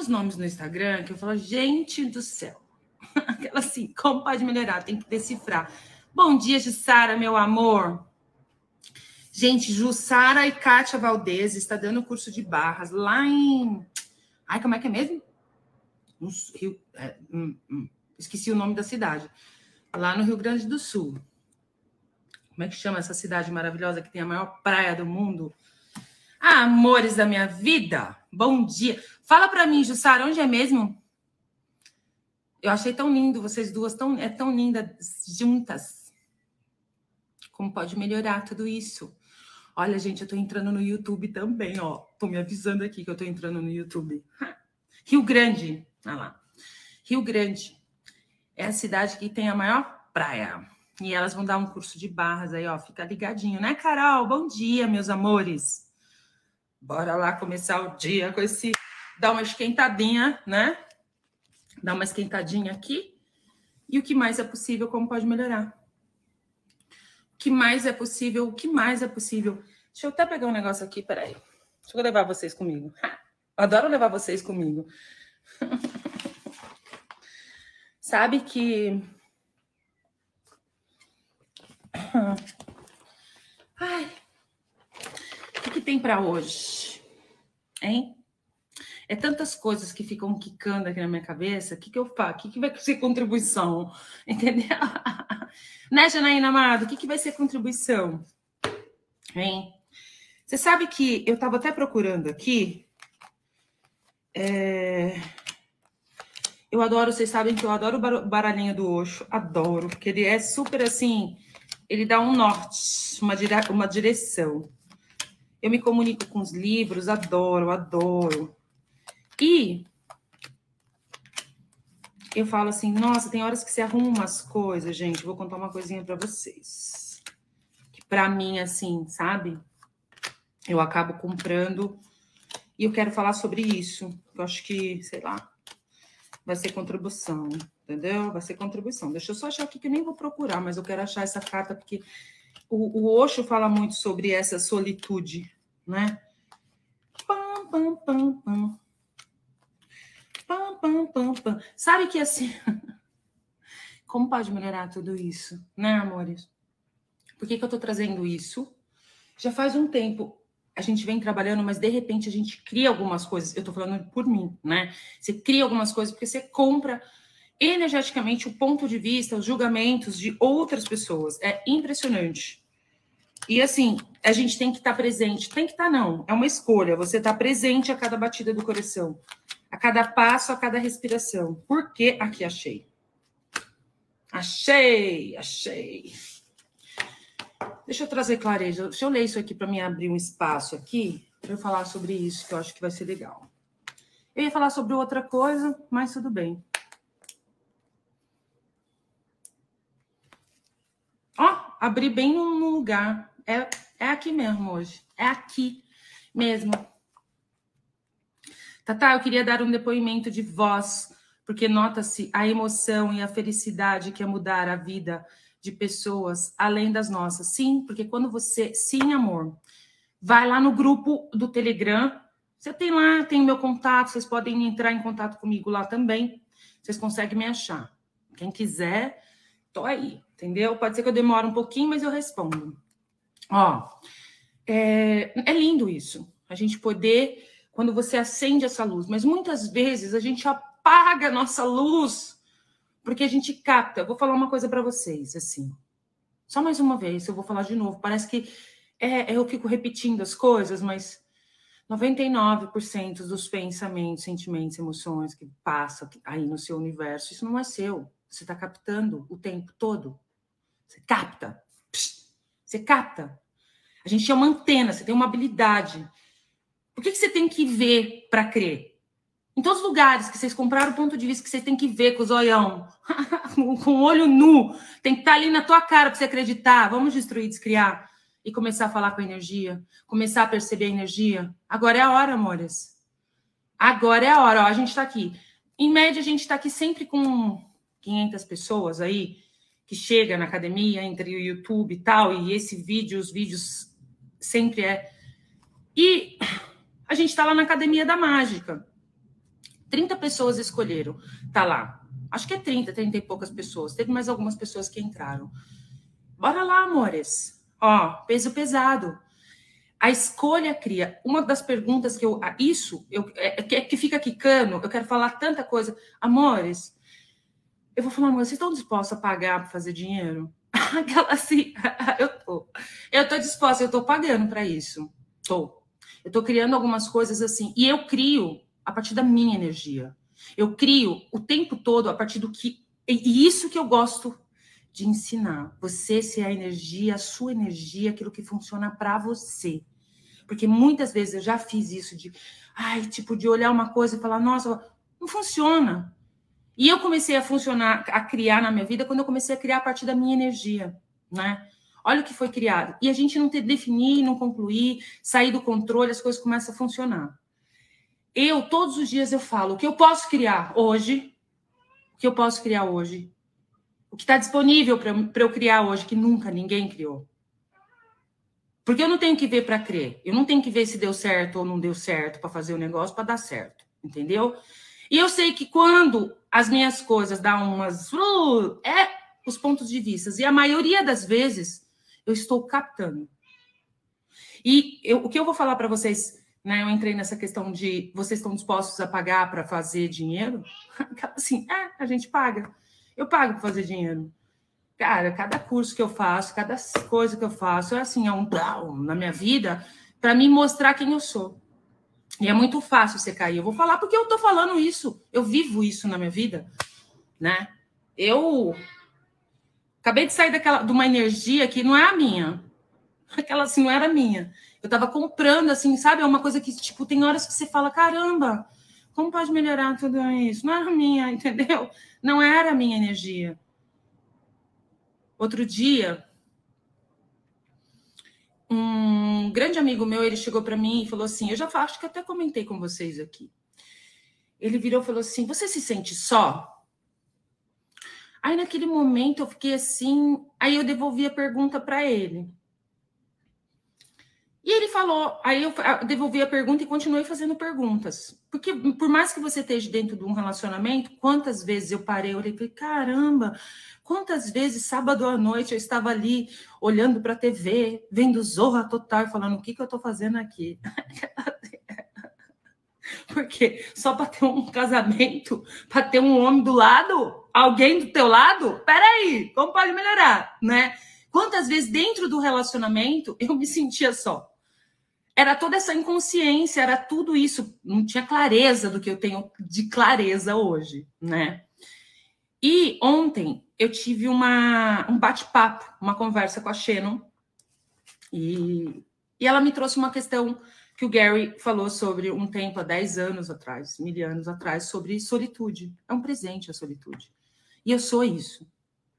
uns nomes no Instagram que eu falo, gente do céu. Aquela assim, como pode melhorar? Tem que decifrar. Bom dia, Jussara, meu amor. Gente, Jussara e Kátia Valdez está dando curso de barras lá em. Ai, como é que é mesmo? No Rio. É, hum, hum. Esqueci o nome da cidade. Lá no Rio Grande do Sul. Como é que chama essa cidade maravilhosa que tem a maior praia do mundo? Ah, amores da minha vida, bom dia. Fala para mim, Jussara, onde é mesmo? Eu achei tão lindo, vocês duas tão, é tão lindas juntas. Como pode melhorar tudo isso? Olha, gente, eu tô entrando no YouTube também, ó. Tô me avisando aqui que eu tô entrando no YouTube. Rio Grande, olha lá. Rio Grande é a cidade que tem a maior praia. E elas vão dar um curso de barras aí, ó. Fica ligadinho, né, Carol? Bom dia, meus amores. Bora lá começar o dia com esse. Dar uma esquentadinha, né? Dar uma esquentadinha aqui. E o que mais é possível, como pode melhorar? O que mais é possível? O que mais é possível? Deixa eu até pegar um negócio aqui, peraí. Deixa eu levar vocês comigo. Adoro levar vocês comigo. Sabe que Ai, o que, que tem para hoje? Hein? É tantas coisas que ficam quicando aqui na minha cabeça. O que, que eu faço? O que, que vai ser contribuição? Entendeu? né, Janaína Amado? O que, que vai ser contribuição? Hein? Você sabe que eu estava até procurando aqui. É... Eu adoro, vocês sabem que eu adoro o baralhinho do Oxo, adoro, porque ele é super assim ele dá um norte, uma, dire... uma direção. Eu me comunico com os livros, adoro, adoro. E eu falo assim, nossa, tem horas que se arruma as coisas, gente. Vou contar uma coisinha para vocês. Que para mim, assim, sabe? Eu acabo comprando e eu quero falar sobre isso. Eu acho que, sei lá, vai ser contribuição entendeu? Vai ser contribuição. Deixa eu só achar aqui que eu nem vou procurar, mas eu quero achar essa carta porque o, o Osho fala muito sobre essa solitude, né? Pam, pam, pam, pam. Pam, pam, pam. Sabe que assim. Como pode melhorar tudo isso, né, amores? Por que, que eu tô trazendo isso? Já faz um tempo a gente vem trabalhando, mas de repente a gente cria algumas coisas. Eu tô falando por mim, né? Você cria algumas coisas porque você compra energeticamente o ponto de vista, os julgamentos de outras pessoas. É impressionante. E assim, a gente tem que estar tá presente. Tem que estar, tá, não. É uma escolha. Você está presente a cada batida do coração, a cada passo, a cada respiração. Por que aqui achei? Achei, achei. Deixa eu trazer clareza. Deixa eu ler isso aqui para me abrir um espaço aqui para eu falar sobre isso, que eu acho que vai ser legal. Eu ia falar sobre outra coisa, mas tudo bem. Ó, abri bem num lugar. É, é aqui mesmo hoje. É aqui mesmo. Tata, eu queria dar um depoimento de voz, porque nota-se a emoção e a felicidade que é mudar a vida de pessoas além das nossas. Sim, porque quando você. Sim, amor. Vai lá no grupo do Telegram. Você tem lá, tem o meu contato, vocês podem entrar em contato comigo lá também. Vocês conseguem me achar. Quem quiser, tô aí entendeu? Pode ser que eu demore um pouquinho, mas eu respondo. Ó, é, é lindo isso, a gente poder, quando você acende essa luz, mas muitas vezes a gente apaga a nossa luz porque a gente capta. Vou falar uma coisa para vocês, assim, só mais uma vez, eu vou falar de novo. Parece que é, eu fico repetindo as coisas, mas 99% dos pensamentos, sentimentos, emoções que passam aí no seu universo, isso não é seu. Você está captando o tempo todo. Você capta. Você capta. A gente é uma antena, você tem uma habilidade. Por que, que você tem que ver para crer? Em todos os lugares que vocês compraram o ponto de vista que você tem que ver com os olhão, com o olho nu, tem que estar tá ali na tua cara para você acreditar. Vamos destruir, descriar e começar a falar com a energia, começar a perceber a energia. Agora é a hora, amores. Agora é a hora. Ó, a gente está aqui. Em média, a gente está aqui sempre com 500 pessoas aí que chega na academia, entre o YouTube e tal, e esse vídeo, os vídeos sempre é. E a gente está lá na Academia da Mágica. 30 pessoas escolheram. Tá lá. Acho que é 30, 30 e poucas pessoas. Teve mais algumas pessoas que entraram. Bora lá, amores. Ó, peso pesado. A escolha cria. Uma das perguntas que eu. Isso, eu, é, é, que fica quicando, eu quero falar tanta coisa. Amores, eu vou falar, amor, vocês estão dispostos a pagar para fazer dinheiro? Aquela assim, eu tô. Eu tô disposta, eu tô pagando para isso. Tô. Eu tô criando algumas coisas assim. E eu crio a partir da minha energia. Eu crio o tempo todo a partir do que. E isso que eu gosto de ensinar. Você ser a energia, a sua energia, aquilo que funciona para você. Porque muitas vezes eu já fiz isso de, ai, tipo, de olhar uma coisa e falar, nossa, não funciona. E eu comecei a funcionar, a criar na minha vida quando eu comecei a criar a partir da minha energia, né? Olha o que foi criado. E a gente não ter definir, não concluir, sair do controle, as coisas começam a funcionar. Eu, todos os dias, eu falo o que eu posso criar hoje, o que eu posso criar hoje, o que está disponível para eu criar hoje, que nunca ninguém criou. Porque eu não tenho que ver para crer. Eu não tenho que ver se deu certo ou não deu certo para fazer o negócio para dar certo. Entendeu? E eu sei que quando as minhas coisas dão umas. Uh, é os pontos de vista. E a maioria das vezes eu estou captando. E eu, o que eu vou falar para vocês, né? Eu entrei nessa questão de vocês estão dispostos a pagar para fazer dinheiro? Assim, é, a gente paga. Eu pago para fazer dinheiro. Cara, cada curso que eu faço, cada coisa que eu faço, é assim, é um down na minha vida para me mostrar quem eu sou. E é muito fácil você cair. Eu vou falar porque eu tô falando isso. Eu vivo isso na minha vida, né? Eu acabei de sair daquela de uma energia que não é a minha. Aquela assim não era minha. Eu tava comprando assim, sabe? É uma coisa que tipo tem horas que você fala, caramba, como pode melhorar tudo isso? Não era minha, entendeu? Não era a minha energia. Outro dia, um grande amigo meu, ele chegou para mim e falou assim: Eu já acho que até comentei com vocês aqui. Ele virou e falou assim: Você se sente só? Aí naquele momento eu fiquei assim, aí eu devolvi a pergunta para ele. E ele falou, aí eu devolvi a pergunta e continuei fazendo perguntas. Porque por mais que você esteja dentro de um relacionamento, quantas vezes eu parei, eu falei, caramba, quantas vezes sábado à noite eu estava ali olhando para a TV, vendo Zorra Total falando, o que, que eu estou fazendo aqui? Porque só para ter um casamento, para ter um homem do lado, alguém do teu lado, peraí, como pode melhorar, né? Quantas vezes dentro do relacionamento eu me sentia só? era toda essa inconsciência, era tudo isso, não tinha clareza do que eu tenho de clareza hoje, né? E ontem eu tive uma, um bate-papo, uma conversa com a Shannon, e, e ela me trouxe uma questão que o Gary falou sobre um tempo, há 10 anos atrás, mil anos atrás, sobre solitude. É um presente a solitude. E eu sou isso,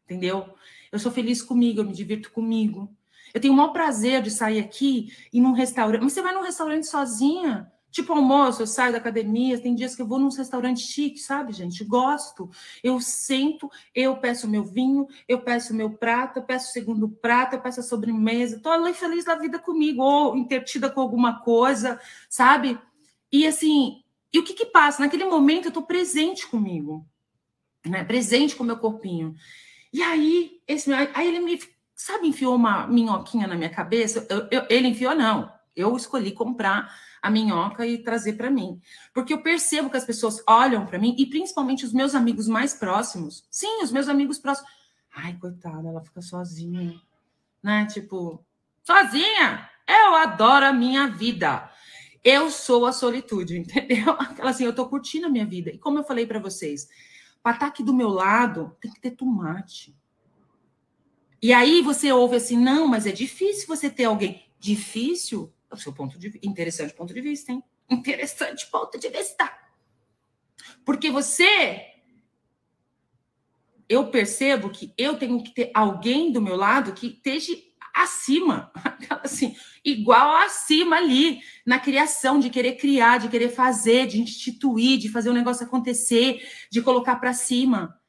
entendeu? Eu sou feliz comigo, eu me divirto comigo, eu tenho o maior prazer de sair aqui e num restaurante. Mas você vai num restaurante sozinha? Tipo almoço, eu saio da academia, tem dias que eu vou num restaurante chique, sabe, gente? Gosto. Eu sento, eu peço meu vinho, eu peço meu prato, eu peço o segundo prato, eu peço a sobremesa. Tô ali feliz da vida comigo, ou entretida com alguma coisa, sabe? E assim, e o que que passa? Naquele momento eu tô presente comigo, né? Presente com o meu corpinho. E aí, esse, aí ele me Sabe, enfiou uma minhoquinha na minha cabeça? Eu, eu, ele enfiou, não. Eu escolhi comprar a minhoca e trazer para mim. Porque eu percebo que as pessoas olham para mim, e principalmente os meus amigos mais próximos. Sim, os meus amigos próximos. Ai, coitada, ela fica sozinha. Né? Tipo, sozinha? Eu adoro a minha vida. Eu sou a solitude, entendeu? Aquela assim, eu tô curtindo a minha vida. E como eu falei para vocês, para estar aqui do meu lado, tem que ter tomate. E aí você ouve assim, não, mas é difícil você ter alguém. Difícil? O seu ponto de interessante ponto de vista, hein? Interessante ponto de vista. Porque você eu percebo que eu tenho que ter alguém do meu lado que esteja acima, assim, igual acima ali, na criação, de querer criar, de querer fazer, de instituir, de fazer o negócio acontecer, de colocar para cima.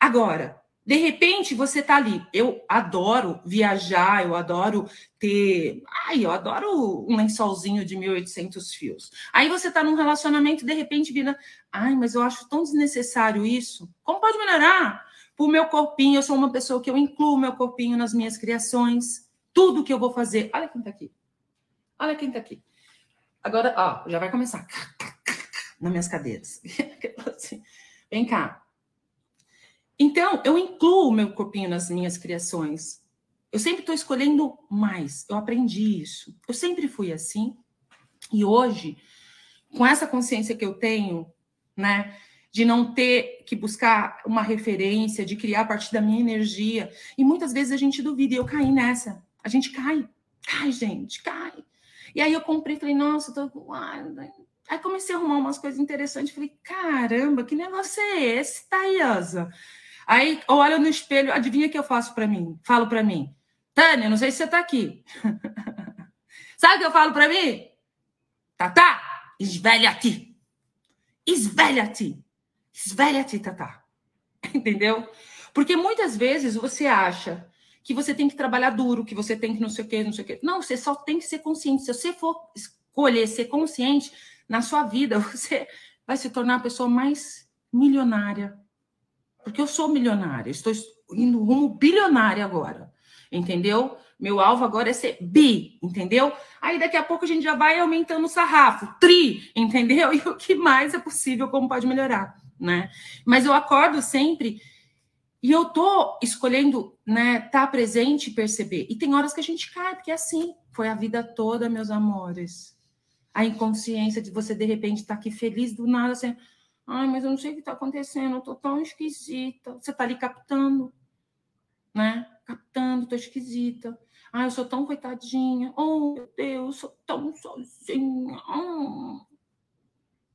Agora, De repente, você tá ali. Eu adoro viajar, eu adoro ter. Ai, eu adoro um lençolzinho de 1.800 fios. Aí você tá num relacionamento, de repente vira. Ai, mas eu acho tão desnecessário isso. Como pode melhorar? Pro meu corpinho, eu sou uma pessoa que eu incluo meu corpinho nas minhas criações. Tudo que eu vou fazer. Olha quem tá aqui. Olha quem tá aqui. Agora, ó, já vai começar. Nas minhas cadeiras. Assim, vem cá. Então, eu incluo o meu corpinho nas minhas criações. Eu sempre estou escolhendo mais. Eu aprendi isso. Eu sempre fui assim. E hoje, com essa consciência que eu tenho, né, de não ter que buscar uma referência, de criar a partir da minha energia. E muitas vezes a gente duvida, e eu caí nessa. A gente cai. Cai, gente, cai. E aí eu comprei, falei, nossa, tô. Aí comecei a arrumar umas coisas interessantes. Falei, caramba, que negócio é esse, Thaisa? Aí eu olho no espelho, adivinha que eu faço para mim? Falo para mim, Tânia, não sei se você está aqui. Sabe o que eu falo para mim? Tatá, esvelha-te. Esvelha-te. Esvelha-te, Tatá. Entendeu? Porque muitas vezes você acha que você tem que trabalhar duro, que você tem que não sei o quê, não sei o quê. Não, você só tem que ser consciente. Se você for escolher ser consciente na sua vida, você vai se tornar a pessoa mais milionária, porque eu sou milionária, estou indo rumo bilionária agora, entendeu? Meu alvo agora é ser bi, entendeu? Aí daqui a pouco a gente já vai aumentando o sarrafo, tri, entendeu? E o que mais é possível, como pode melhorar, né? Mas eu acordo sempre e eu tô escolhendo, né, estar tá presente e perceber. E tem horas que a gente cai, porque é assim, foi a vida toda, meus amores. A inconsciência de você de repente estar tá aqui feliz do nada, assim, Ai, mas eu não sei o que está acontecendo, eu tô tão esquisita. Você está ali captando, né? Captando, tô esquisita. Ai, eu sou tão coitadinha. Oh, meu Deus, eu sou tão sozinha. Oh.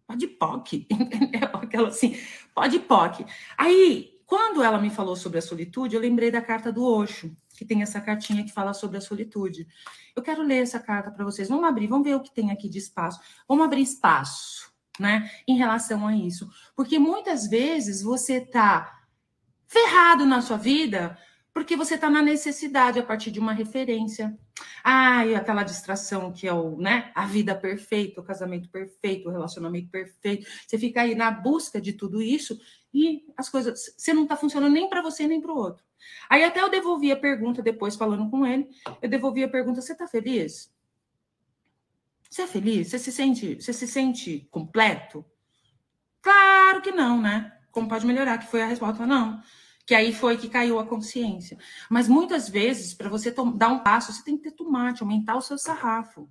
Pode POC, entendeu? Aquela assim, pode POC. Aí, quando ela me falou sobre a solitude, eu lembrei da carta do Osho, que tem essa cartinha que fala sobre a solitude. Eu quero ler essa carta para vocês. Vamos abrir, vamos ver o que tem aqui de espaço. Vamos abrir espaço né, em relação a isso. Porque muitas vezes você está ferrado na sua vida porque você está na necessidade a partir de uma referência. Ah, e aquela distração que é o, né, a vida perfeita, o casamento perfeito, o relacionamento perfeito. Você fica aí na busca de tudo isso e as coisas, você não está funcionando nem para você nem para o outro. Aí até eu devolvi a pergunta depois falando com ele, eu devolvi a pergunta: você está feliz? Você é feliz? Você se sente, você se sente completo? Claro que não, né? Como pode melhorar? Que foi a resposta não. Que aí foi que caiu a consciência. Mas muitas vezes, para você dar um passo, você tem que ter tomate, aumentar o seu sarrafo.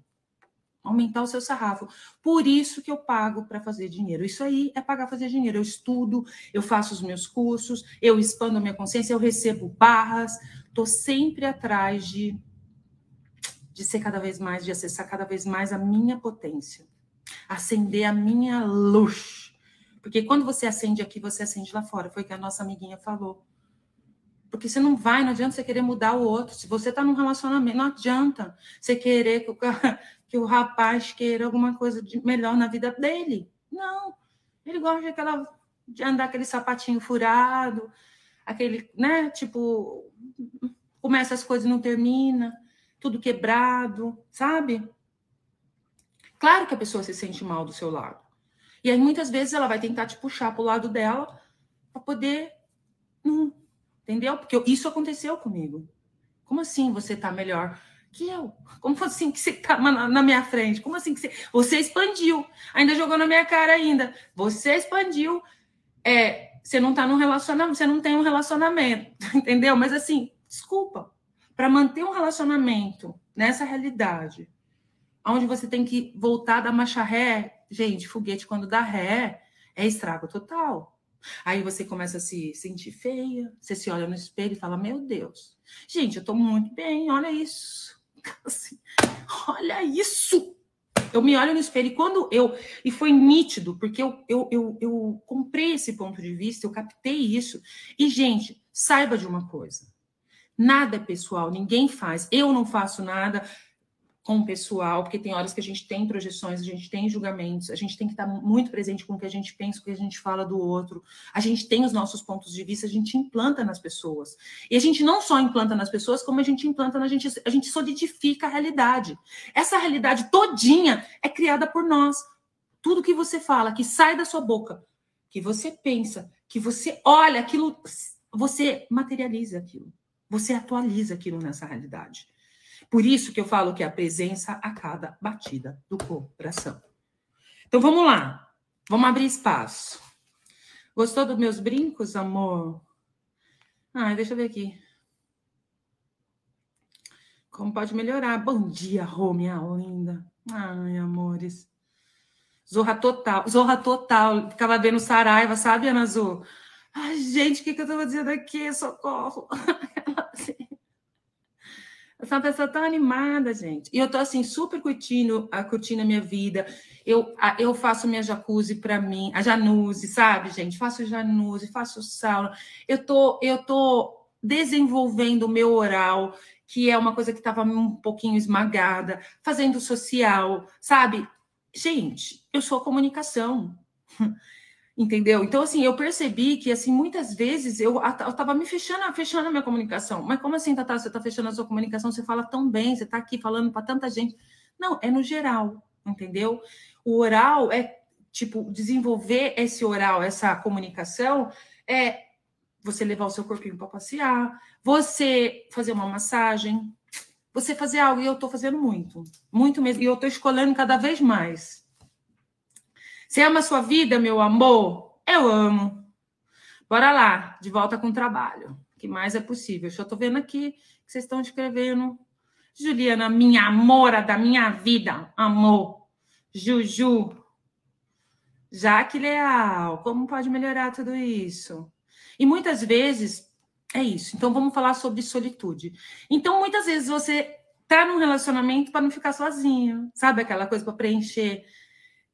Aumentar o seu sarrafo. Por isso que eu pago para fazer dinheiro. Isso aí é pagar fazer dinheiro. Eu estudo, eu faço os meus cursos, eu expando a minha consciência, eu recebo barras. Estou sempre atrás de de ser cada vez mais, de acessar cada vez mais a minha potência, acender a minha luz. Porque quando você acende aqui, você acende lá fora. Foi o que a nossa amiguinha falou. Porque você não vai, não adianta você querer mudar o outro. Se você está num relacionamento, não adianta você querer que o, que o rapaz queira alguma coisa de melhor na vida dele. Não. Ele gosta de, aquela, de andar aquele sapatinho furado, aquele, né? Tipo, começa as coisas e não termina tudo quebrado, sabe? Claro que a pessoa se sente mal do seu lado. E aí muitas vezes ela vai tentar te puxar para o lado dela para poder. Hum, entendeu? Porque isso aconteceu comigo. Como assim você está melhor que eu? Como assim que você está na minha frente? Como assim que você. Você expandiu. Ainda jogou na minha cara ainda. Você expandiu. É, você não está num relacionamento, você não tem um relacionamento, entendeu? Mas assim, desculpa para manter um relacionamento nessa realidade, onde você tem que voltar da marcha ré, gente, foguete quando dá ré é estrago total. Aí você começa a se sentir feia, você se olha no espelho e fala: Meu Deus, gente, eu tô muito bem, olha isso. Assim, olha isso. Eu me olho no espelho e quando eu. E foi nítido, porque eu, eu, eu, eu comprei esse ponto de vista, eu captei isso. E, gente, saiba de uma coisa: Nada é pessoal, ninguém faz. Eu não faço nada. com o pessoal, porque tem horas que a gente tem projeções, a gente tem julgamentos, a gente tem que estar muito presente com o que a gente pensa, o que a gente fala do outro. A gente tem os nossos pontos de vista, a gente implanta nas pessoas. E a gente não só implanta nas pessoas, como a gente implanta na gente, a gente solidifica a realidade. Essa realidade todinha é criada por nós. Tudo que você fala, que sai da sua boca, que você pensa, que você olha, aquilo, você materializa aquilo. Você atualiza aquilo nessa realidade. Por isso que eu falo que é a presença a cada batida do coração. Então vamos lá. Vamos abrir espaço. Gostou dos meus brincos, amor? Ah, deixa eu ver aqui. Como pode melhorar? Bom dia, Rô, minha linda. Ai, amores. Zorra total. Zorra total. Ficava vendo Saraiva, sabe, Ana Azul? Ai, gente, o que, que eu tô fazendo aqui? Socorro. Eu sou uma pessoa tão animada, gente. E eu tô assim, super curtindo, curtindo a minha vida. Eu, eu faço minha jacuzzi para mim, a januse, sabe, gente? Faço januse, faço sauna. Eu tô, eu tô desenvolvendo o meu oral, que é uma coisa que estava um pouquinho esmagada, fazendo social, sabe? Gente, eu sou comunicação. Entendeu? Então, assim, eu percebi que, assim, muitas vezes eu, eu tava me fechando, fechando a minha comunicação. Mas como assim, Tata, você tá fechando a sua comunicação? Você fala tão bem, você tá aqui falando para tanta gente. Não, é no geral, entendeu? O oral é, tipo, desenvolver esse oral, essa comunicação, é você levar o seu corpinho para passear, você fazer uma massagem, você fazer algo, e eu tô fazendo muito, muito mesmo, e eu tô escolhendo cada vez mais você ama a sua vida, meu amor? Eu amo. Bora lá, de volta com o trabalho. O que mais é possível? Eu estou vendo aqui que vocês estão escrevendo. Juliana, minha amora da minha vida, amor. Juju. Jaque Leal, como pode melhorar tudo isso? E muitas vezes é isso. Então vamos falar sobre solitude. Então muitas vezes você tá num relacionamento para não ficar sozinho, sabe aquela coisa para preencher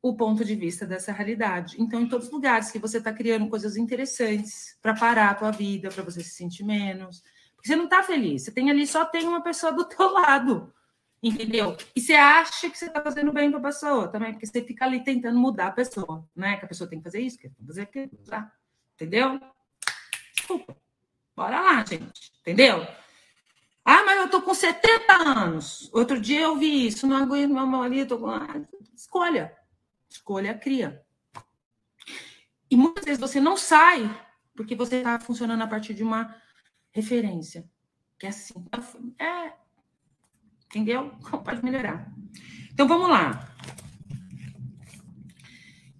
o ponto de vista dessa realidade. Então, em todos os lugares que você está criando coisas interessantes para parar a tua vida, para você se sentir menos, porque você não está feliz, você tem ali só tem uma pessoa do teu lado, entendeu? E você acha que você está fazendo bem para a pessoa também, porque você fica ali tentando mudar a pessoa, né? Que a pessoa tem que fazer isso, que que fazer aquilo, tá? Entendeu? Desculpa. Bora lá, gente, entendeu? Ah, mas eu tô com 70 anos. Outro dia eu vi isso, não aguento meu marido, tô com... Ah, escolha. Escolha cria. E muitas vezes você não sai porque você está funcionando a partir de uma referência. Que é assim. É, entendeu? Pode melhorar. Então vamos lá.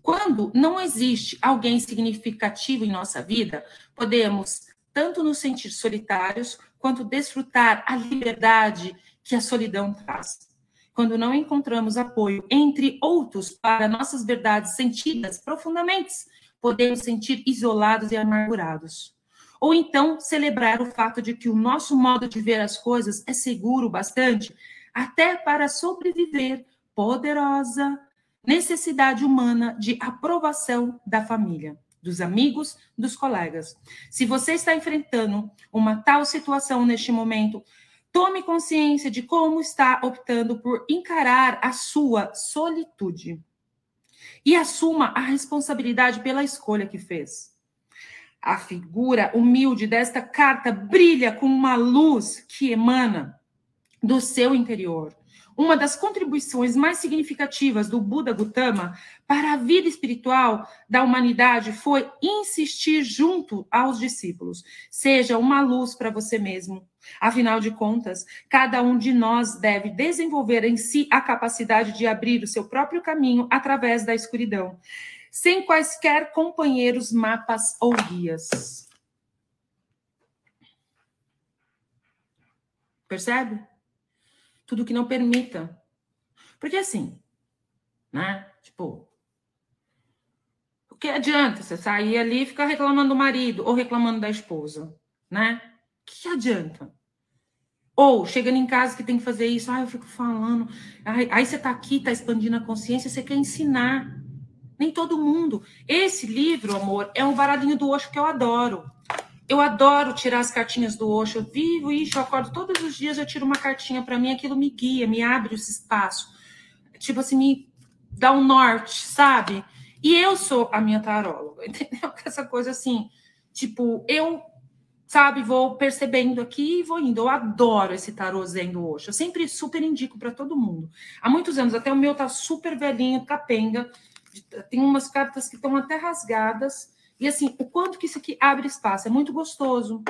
Quando não existe alguém significativo em nossa vida, podemos tanto nos sentir solitários quanto desfrutar a liberdade que a solidão traz quando não encontramos apoio entre outros para nossas verdades sentidas profundamente, podemos sentir isolados e amargurados. Ou então celebrar o fato de que o nosso modo de ver as coisas é seguro bastante até para sobreviver poderosa necessidade humana de aprovação da família, dos amigos, dos colegas. Se você está enfrentando uma tal situação neste momento, Tome consciência de como está optando por encarar a sua solitude e assuma a responsabilidade pela escolha que fez. A figura humilde desta carta brilha com uma luz que emana do seu interior. Uma das contribuições mais significativas do Buda Gautama para a vida espiritual da humanidade foi insistir junto aos discípulos. Seja uma luz para você mesmo, Afinal de contas, cada um de nós deve desenvolver em si a capacidade de abrir o seu próprio caminho através da escuridão, sem quaisquer companheiros, mapas ou guias. Percebe? Tudo que não permita. Porque assim, né? Tipo, o que adianta você sair ali e ficar reclamando do marido ou reclamando da esposa, né? O que adianta? Ou chegando em casa que tem que fazer isso, ah, eu fico falando. Aí, aí você está aqui, está expandindo a consciência, você quer ensinar. Nem todo mundo. Esse livro, amor, é um varadinho do Osho que eu adoro. Eu adoro tirar as cartinhas do Osho. Eu vivo isso, eu acordo todos os dias, eu tiro uma cartinha para mim, aquilo me guia, me abre esse espaço. Tipo assim, me dá um norte, sabe? E eu sou a minha taróloga, entendeu? Essa coisa assim, tipo, eu, sabe, vou percebendo aqui e vou indo. Eu adoro esse tarô zen do Osho. Eu sempre super indico para todo mundo. Há muitos anos, até o meu tá super velhinho, capenga. Tem umas cartas que estão até rasgadas. E assim, o quanto que isso aqui abre espaço, é muito gostoso.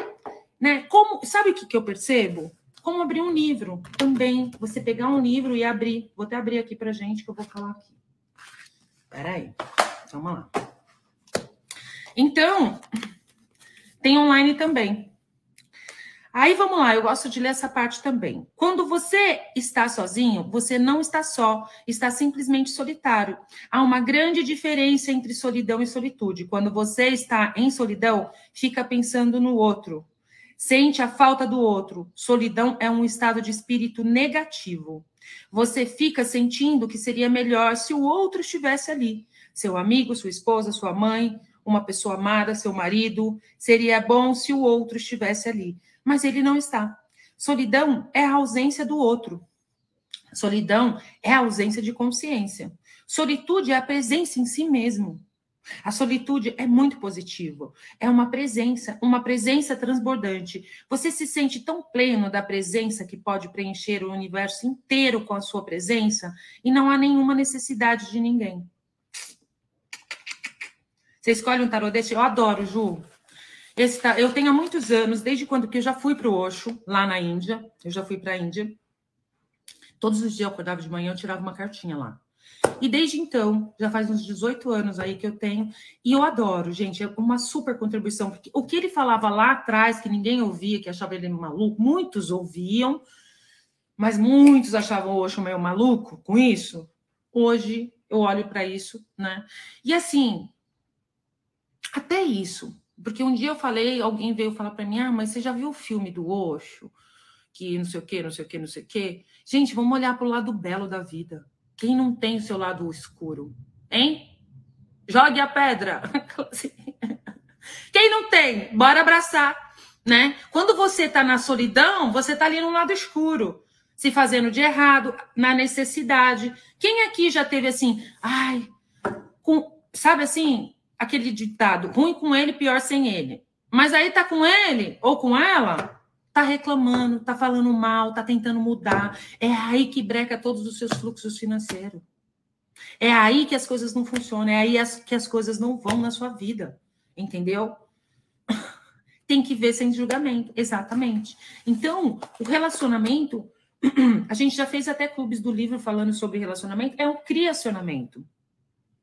Né? Como, sabe o que, que eu percebo? Como abrir um livro também. Você pegar um livro e abrir. Vou até abrir aqui para gente que eu vou falar aqui. Peraí, vamos lá. Então, tem online também. Aí vamos lá, eu gosto de ler essa parte também. Quando você está sozinho, você não está só, está simplesmente solitário. Há uma grande diferença entre solidão e solitude. Quando você está em solidão, fica pensando no outro, sente a falta do outro. Solidão é um estado de espírito negativo. Você fica sentindo que seria melhor se o outro estivesse ali. Seu amigo, sua esposa, sua mãe, uma pessoa amada, seu marido. Seria bom se o outro estivesse ali. Mas ele não está. Solidão é a ausência do outro. Solidão é a ausência de consciência. Solitude é a presença em si mesmo. A solitude é muito positiva. É uma presença, uma presença transbordante. Você se sente tão pleno da presença que pode preencher o universo inteiro com a sua presença e não há nenhuma necessidade de ninguém. Você escolhe um tarô desse? Eu adoro, Ju. Esse, eu tenho há muitos anos, desde quando que eu já fui para o Osho, lá na Índia. Eu já fui para a Índia. Todos os dias eu acordava de manhã, eu tirava uma cartinha lá. E desde então, já faz uns 18 anos aí que eu tenho, e eu adoro, gente, é uma super contribuição, porque o que ele falava lá atrás, que ninguém ouvia, que achava ele maluco, muitos ouviam, mas muitos achavam o Osho meio maluco com isso. Hoje eu olho para isso, né? E assim, até isso, porque um dia eu falei, alguém veio falar para mim: "Ah, mas você já viu o filme do Osho?" Que não sei o quê, não sei o quê, não sei o quê. Gente, vamos olhar para o lado belo da vida. Quem não tem o seu lado escuro? Hein? Jogue a pedra. Quem não tem? Bora abraçar, né? Quando você está na solidão, você está ali no lado escuro, se fazendo de errado, na necessidade. Quem aqui já teve assim, ai, com, sabe assim, aquele ditado, ruim com ele, pior sem ele. Mas aí tá com ele ou com ela, tá reclamando, tá falando mal, tá tentando mudar. É aí que breca todos os seus fluxos financeiros. É aí que as coisas não funcionam, é aí que as coisas não vão na sua vida. Entendeu? Tem que ver sem julgamento, exatamente. Então, o relacionamento, a gente já fez até clubes do livro falando sobre relacionamento, é um criacionamento.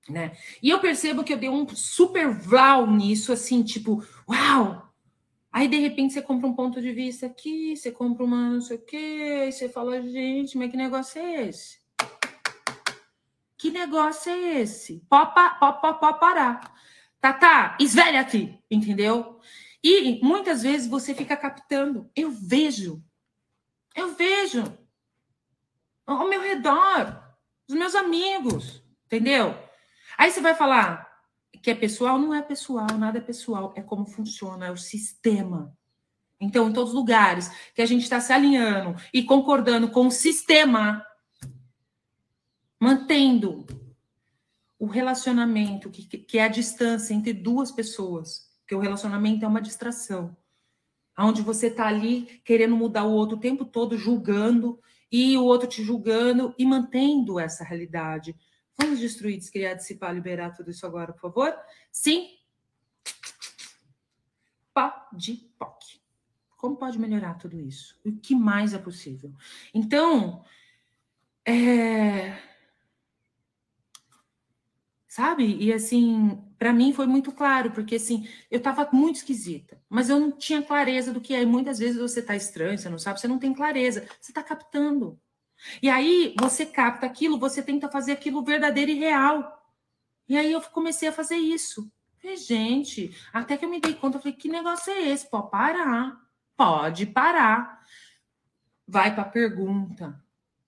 Né? E eu percebo que eu dei um super vlau nisso, assim, tipo, uau, Aí, de repente, você compra um ponto de vista aqui, você compra uma não sei o quê, aí você fala, gente, mas que negócio é esse? Que negócio é esse? Pode, pode, pode, pode parar. Tá, tá, esvelha-te, entendeu? E muitas vezes você fica captando. Eu vejo, eu vejo ao meu redor, os meus amigos, entendeu? Aí você vai falar, que é pessoal, não é pessoal, nada é pessoal, é como funciona, é o sistema. Então, em todos os lugares que a gente está se alinhando e concordando com o sistema, mantendo o relacionamento, que, que é a distância entre duas pessoas, porque o relacionamento é uma distração, onde você está ali querendo mudar o outro o tempo todo, julgando, e o outro te julgando, e mantendo essa realidade. Vamos destruir, descriar, dissipar, liberar tudo isso agora, por favor? Sim. Pá de POC. Como pode melhorar tudo isso? O que mais é possível? Então, é... sabe? E assim, para mim foi muito claro, porque assim, eu estava muito esquisita, mas eu não tinha clareza do que é. E muitas vezes você está estranho, você não sabe, você não tem clareza, você está captando. E aí você capta aquilo, você tenta fazer aquilo verdadeiro e real. E aí eu comecei a fazer isso. Gente, até que eu me dei conta, eu falei, que negócio é esse? Pode parar. Pode parar. Vai para a pergunta.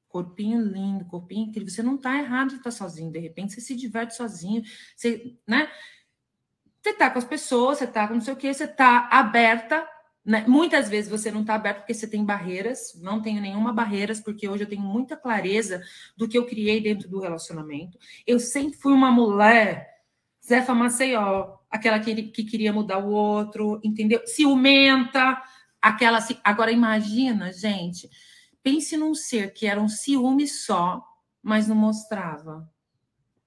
Corpinho lindo, corpinho incrível. Você não está errado de estar sozinho. De repente você se diverte sozinho. Você, né? Você tá com as pessoas, você tá com não sei o que, você tá aberta. Né? Muitas vezes você não tá aberto porque você tem barreiras, não tenho nenhuma barreiras, porque hoje eu tenho muita clareza do que eu criei dentro do relacionamento. Eu sempre fui uma mulher, Zefa Maceió, aquela que, que queria mudar o outro, entendeu? Ciumenta, aquela. Agora imagina, gente, pense num ser que era um ciúme só, mas não mostrava.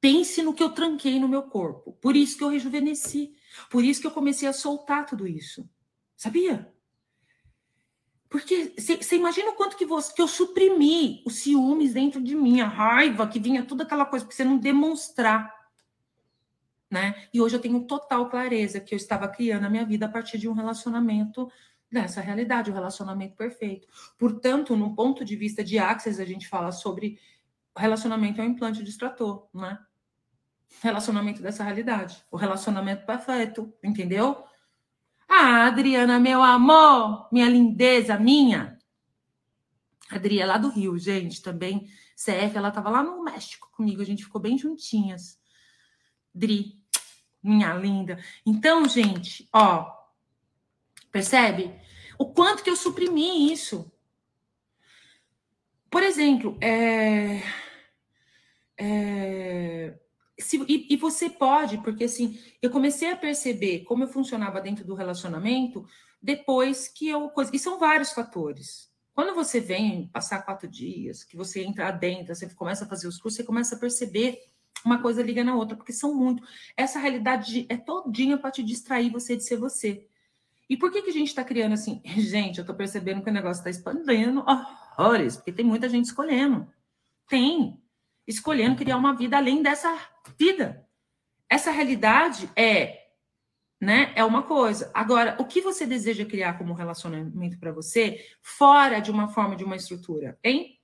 Pense no que eu tranquei no meu corpo. Por isso que eu rejuvenesci. Por isso que eu comecei a soltar tudo isso. Sabia? Porque você imagina o quanto que, você, que eu suprimi os ciúmes dentro de mim, a raiva, que vinha toda aquela coisa, porque você não demonstrar. Né? E hoje eu tenho total clareza que eu estava criando a minha vida a partir de um relacionamento dessa realidade, o um relacionamento perfeito. Portanto, no ponto de vista de Axis, a gente fala sobre relacionamento é um implante de extrator, né? Relacionamento dessa realidade, o relacionamento perfeito, entendeu? Ah, Adriana, meu amor, minha lindeza, minha. Adri é lá do Rio, gente, também. CF, ela tava lá no México comigo, a gente ficou bem juntinhas. Dri, minha linda. Então, gente, ó, percebe? O quanto que eu suprimi isso. Por exemplo, é, é, se, e, e, você pode, porque assim, eu comecei a perceber como eu funcionava dentro do relacionamento depois que eu. E são vários fatores. Quando você vem passar quatro dias, que você entra dentro, você começa a fazer os cursos, você começa a perceber uma coisa liga na outra, porque são muito. Essa realidade é todinha para te distrair você de ser você. E por que, que a gente está criando assim? Gente, eu estou percebendo que o negócio está expandindo horrores, porque tem muita gente escolhendo. Tem escolhendo criar uma vida além dessa vida. Essa realidade é, né, é uma coisa. Agora, o que você deseja criar como relacionamento para você, fora de uma forma de uma estrutura, hein?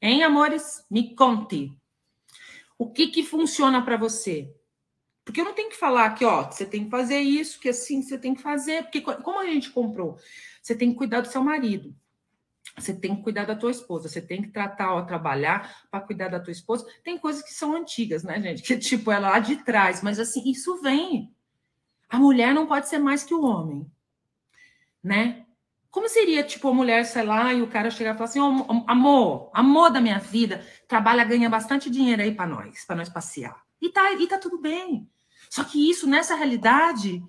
Hein, amores? Me conte. O que que funciona para você? Porque eu não tenho que falar que, ó, você tem que fazer isso, que assim você tem que fazer, porque como a gente comprou, você tem que cuidar do seu marido. Você tem que cuidar da tua esposa, você tem que tratar, ó, trabalhar para cuidar da tua esposa. Tem coisas que são antigas, né, gente? Que tipo, é lá de trás, mas assim, isso vem. A mulher não pode ser mais que o homem, né? Como seria, tipo, a mulher, sei lá, e o cara chegar e falar assim: oh, amor, amor da minha vida, trabalha, ganha bastante dinheiro aí para nós, para nós passear. E tá, e tá tudo bem. Só que isso, nessa realidade,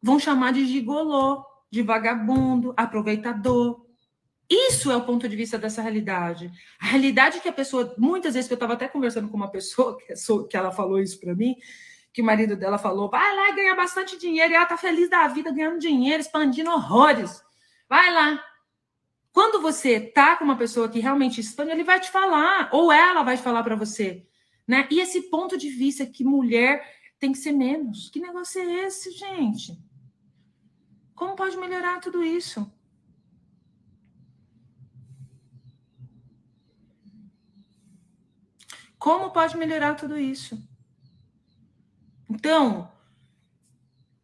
vão chamar de gigolô, de vagabundo, aproveitador, isso é o ponto de vista dessa realidade. A realidade que a pessoa, muitas vezes que eu estava até conversando com uma pessoa que, que ela falou isso para mim, que o marido dela falou: vai lá ganhar bastante dinheiro, e ela tá feliz da vida ganhando dinheiro, expandindo horrores. Vai lá. Quando você tá com uma pessoa que realmente expande, ele vai te falar, ou ela vai falar para você, né? E esse ponto de vista que mulher tem que ser menos. Que negócio é esse, gente? Como pode melhorar tudo isso? Como pode melhorar tudo isso? Então,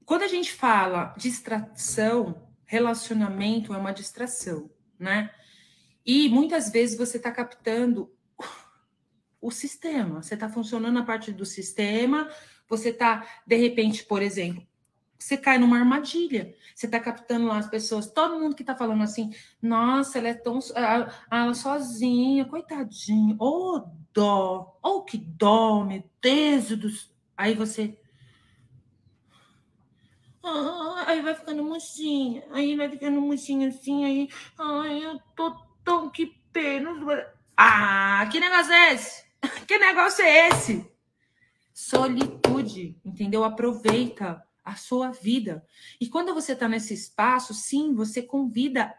quando a gente fala distração, relacionamento é uma distração, né? E muitas vezes você está captando o sistema, você está funcionando a parte do sistema, você está, de repente, por exemplo, você cai numa armadilha. Você está captando lá as pessoas, todo mundo que está falando assim, nossa, ela é tão. Ela, sozinha, coitadinha, ô oh, dó, ô oh, que dó, meu Deus do Aí você. Ah, aí vai ficando mochinha, aí vai ficando mochinha assim, aí. Ai, eu tô tão que pena. Ah, que negócio é esse? Que negócio é esse? Solitude, entendeu? Aproveita a sua vida. E quando você está nesse espaço, sim, você convida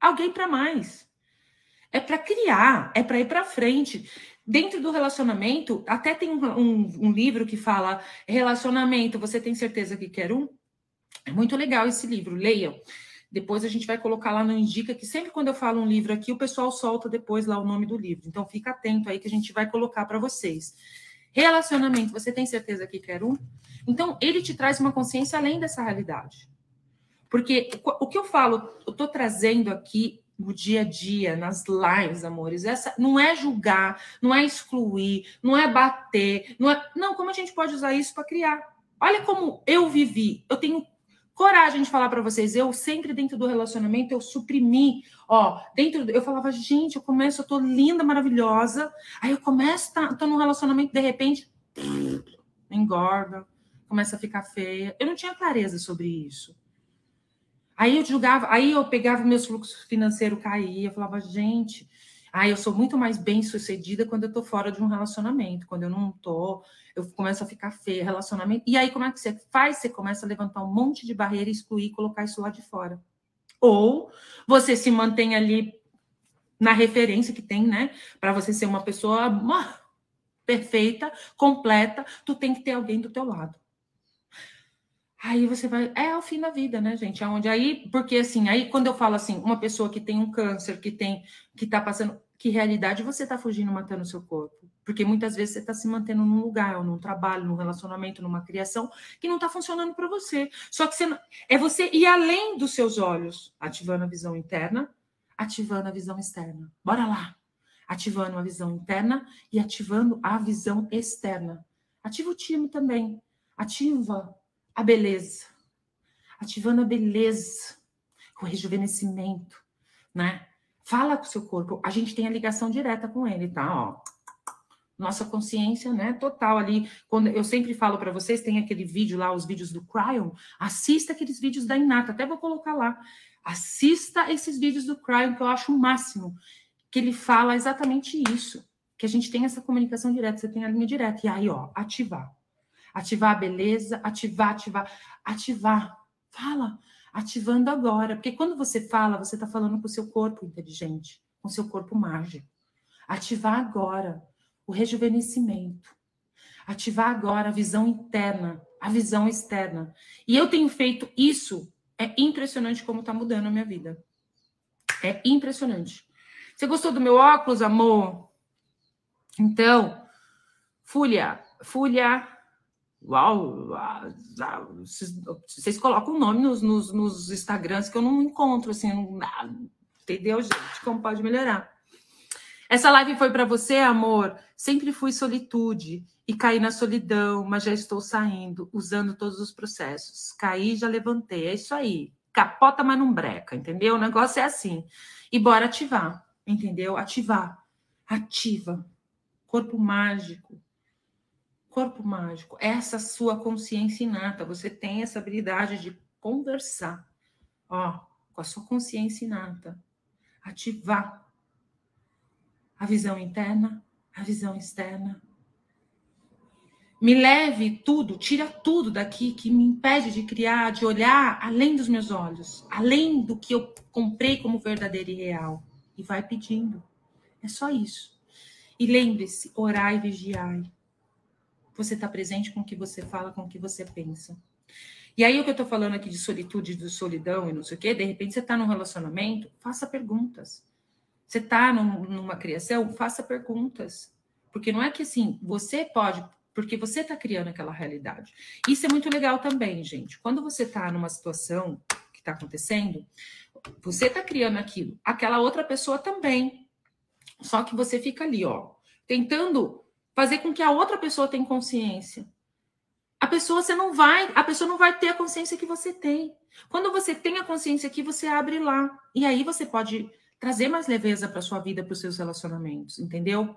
alguém para mais. É para criar, é para ir para frente. Dentro do relacionamento, até tem um, um, um, livro que fala relacionamento, você tem certeza que quer um? É muito legal esse livro, leiam. Depois a gente vai colocar lá no Indica, que sempre quando eu falo um livro aqui, o pessoal solta depois lá o nome do livro. Então fica atento aí que a gente vai colocar para vocês. Relacionamento, você tem certeza que quer um? Então, ele te traz uma consciência além dessa realidade. Porque o que eu falo, eu estou trazendo aqui no dia a dia, nas lives, amores, essa não é julgar, não é excluir, não é bater, não é. Não, como a gente pode usar isso para criar? Olha como eu vivi. Eu tenho coragem de falar para vocês. Eu sempre dentro do relacionamento eu suprimi, ó, dentro eu falava, gente, eu começo, eu tô linda, maravilhosa. Aí eu começo, tá, tô num relacionamento de repente engorda, começa a ficar feia. Eu não tinha clareza sobre isso. Aí eu julgava, aí eu pegava meus fluxos financeiros caía, eu falava, gente, aí eu sou muito mais bem sucedida quando eu tô fora de um relacionamento, quando eu não tô, eu começo a ficar feia, relacionamento. E aí, como é que você faz? Você começa a levantar um monte de barreira, excluir, colocar isso lá de fora. Ou você se mantém ali na referência que tem, né? Para você ser uma pessoa perfeita, completa, tu tem que ter alguém do teu lado. Aí você vai, é o fim da vida, né, gente? Aonde aí, porque assim, aí quando eu falo assim, uma pessoa que tem um câncer, que tem, que tá passando, que realidade você tá fugindo, matando o seu corpo? Porque muitas vezes você está se mantendo num lugar, ou num trabalho, num relacionamento, numa criação que não está funcionando para você. Só que você não... é você ir além dos seus olhos, ativando a visão interna, ativando a visão externa. Bora lá. Ativando a visão interna e ativando a visão externa. Ativa o time também. Ativa a beleza. Ativando a beleza, o rejuvenescimento, né? Fala com o seu corpo. A gente tem a ligação direta com ele, tá? Ó, nossa consciência, né, total ali. Quando eu sempre falo para vocês, tem aquele vídeo lá, os vídeos do Cryon, assista aqueles vídeos da Inata, até vou colocar lá. Assista esses vídeos do Cryon que eu acho o máximo, que ele fala exatamente isso, que a gente tem essa comunicação direta, você tem a linha direta e aí, ó, ativar. Ativar a beleza, ativar, ativar, ativar. Fala, ativando agora, porque quando você fala, você está falando com o seu corpo inteligente, com o seu corpo mágico. Ativar agora o rejuvenescimento. Ativar agora a visão interna, a visão externa. E eu tenho feito isso. É impressionante como está mudando a minha vida. É impressionante. Você gostou do meu óculos, amor? Então, Fúlia, Fúlia. Uau, vocês colocam o nome nos, nos, nos, Instagrams que eu não encontro, assim, não, entendeu, gente? Como pode melhorar? Essa live foi para você, amor. Sempre fui solitude e caí na solidão, mas já estou saindo, usando todos os processos. Caí, já levantei. É isso aí. Capota, mas não breca, entendeu? O negócio é assim. E bora ativar, entendeu? Ativar. Ativa. Corpo mágico. Corpo mágico. Essa sua consciência inata. Você tem essa habilidade de conversar, ó, com a sua consciência inata. Ativar a visão interna, a visão externa. Me leve tudo, tira tudo daqui que me impede de criar, de olhar além dos meus olhos, além do que eu comprei como verdadeiro e real. E vai pedindo. É só isso. E lembre-se, orar e vigiar. Você está presente com o que você fala, com o que você pensa. E aí, o que eu estou falando aqui de solitude, de solidão e não sei o quê, de repente você está num relacionamento, faça perguntas. Você está num, numa criação, faça perguntas. Porque não é que assim, você pode, porque você está criando aquela realidade. Isso é muito legal também, gente. Quando você está numa situação que está acontecendo, você está criando aquilo. Aquela outra pessoa também. Só que você fica ali, ó, tentando fazer com que a outra pessoa tenha consciência. A pessoa você não vai, a pessoa não vai ter a consciência que você tem. Quando você tem a consciência aqui, você abre lá. E aí você pode trazer mais leveza para sua vida, para os seus relacionamentos, entendeu?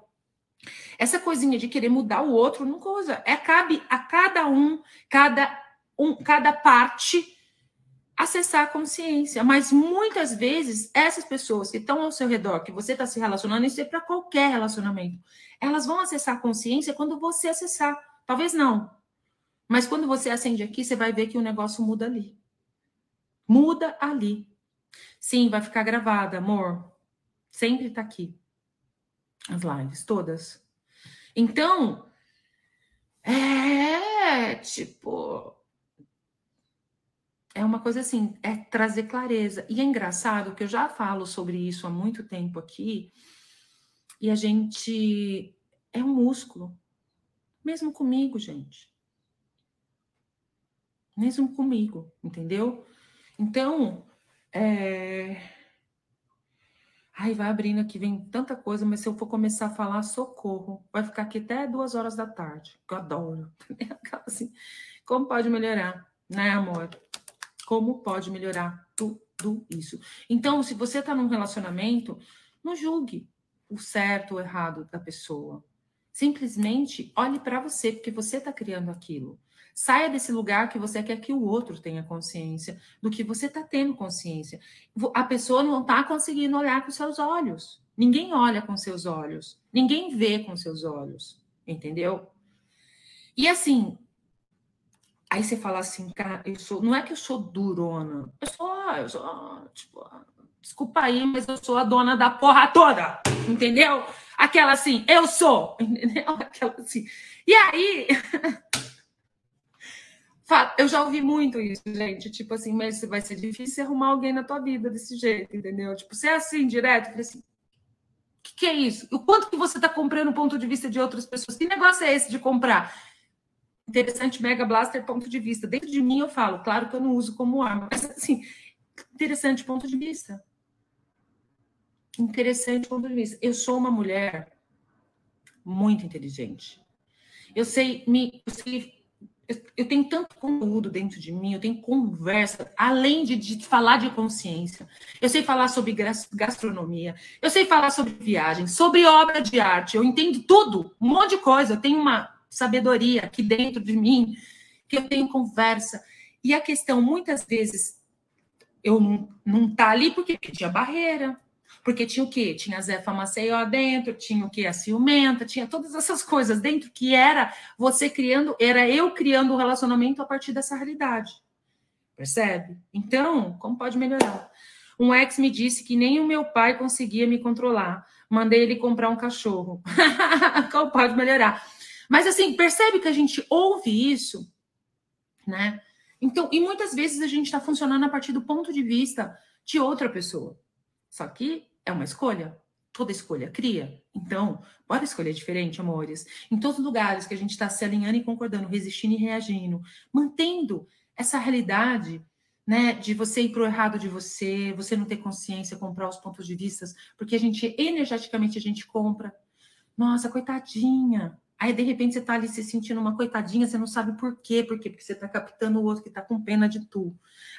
Essa coisinha de querer mudar o outro não coisa. É cabe a cada um, cada um, cada parte acessar a consciência. Mas muitas vezes essas pessoas que estão ao seu redor, que você está se relacionando, isso é para qualquer relacionamento, elas vão acessar a consciência quando você acessar. Talvez não. Mas quando você acende aqui, você vai ver que o negócio muda ali. Muda ali. Sim, vai ficar gravada, amor. Sempre tá aqui. As lives, todas. Então, é tipo. É uma coisa assim, é trazer clareza. E é engraçado que eu já falo sobre isso há muito tempo aqui, e a gente é um músculo. Mesmo comigo, gente. Mesmo comigo, entendeu? Então, é... Ai, vai abrindo aqui, vem tanta coisa, mas se eu for começar a falar, socorro. Vai ficar aqui até duas horas da tarde, que eu adoro. assim, como pode melhorar, né, amor? Como pode melhorar tudo isso? Então, se você está num relacionamento, não julgue o certo ou errado da pessoa. Simplesmente olhe para você, porque você está criando aquilo. Saia desse lugar que você quer que o outro tenha consciência do que você está tendo consciência. A pessoa não está conseguindo olhar com seus olhos. Ninguém olha com seus olhos. Ninguém vê com seus olhos. Entendeu? E assim, aí você fala assim, cara, eu sou, não é que eu sou durona, eu sou, eu sou, tipo, desculpa aí, mas eu sou a dona da porra toda, entendeu? Aquela assim, eu sou, entendeu? Aquela assim. E aí, eu já ouvi muito isso, gente, tipo assim, mas vai ser difícil arrumar alguém na tua vida desse jeito, entendeu? Tipo, ser é assim, direto, falei assim, o que, que é isso? O quanto que você está comprando o ponto de vista de outras pessoas? Que negócio é esse de comprar? Interessante, Mega Blaster, ponto de vista. Dentro de mim eu falo, claro que eu não uso como arma, mas assim, interessante ponto de vista. Interessante ponto de vista. Eu sou uma mulher muito inteligente. Eu sei me, eu sei eu tenho tanto conteúdo dentro de mim, eu tenho conversa, além de, de, falar de consciência. Eu sei falar sobre gastronomia, eu sei falar sobre viagem, sobre obra de arte, eu entendo tudo, um monte de coisa. Eu tenho uma sabedoria aqui dentro de mim, que eu tenho conversa. E a questão, muitas vezes, eu não, não tá ali porque tinha barreira, porque tinha o quê? Tinha a Zefa Maceió dentro, tinha o quê? A ciumenta, tinha todas essas coisas dentro que era você criando, era eu criando o um relacionamento a partir dessa realidade. Percebe? Então, como pode melhorar? Um ex me disse que nem o meu pai conseguia me controlar. Mandei ele comprar um cachorro. como pode melhorar? Mas assim, percebe que a gente ouve isso, né? Então, e muitas vezes a gente está funcionando a partir do ponto de vista de outra pessoa. Só que é uma escolha. Toda escolha cria. Então, bora escolher diferente, amores. Em todos os lugares que a gente está se alinhando e concordando, resistindo e reagindo, mantendo essa realidade, né, de você ir para o errado de você, você não ter consciência, comprar os pontos de vista, porque a gente, energeticamente, a gente compra. Nossa, coitadinha. Aí, de repente, você está ali se sentindo uma coitadinha, você não sabe por quê. Por quê? Porque você está captando o outro que está com pena de tu.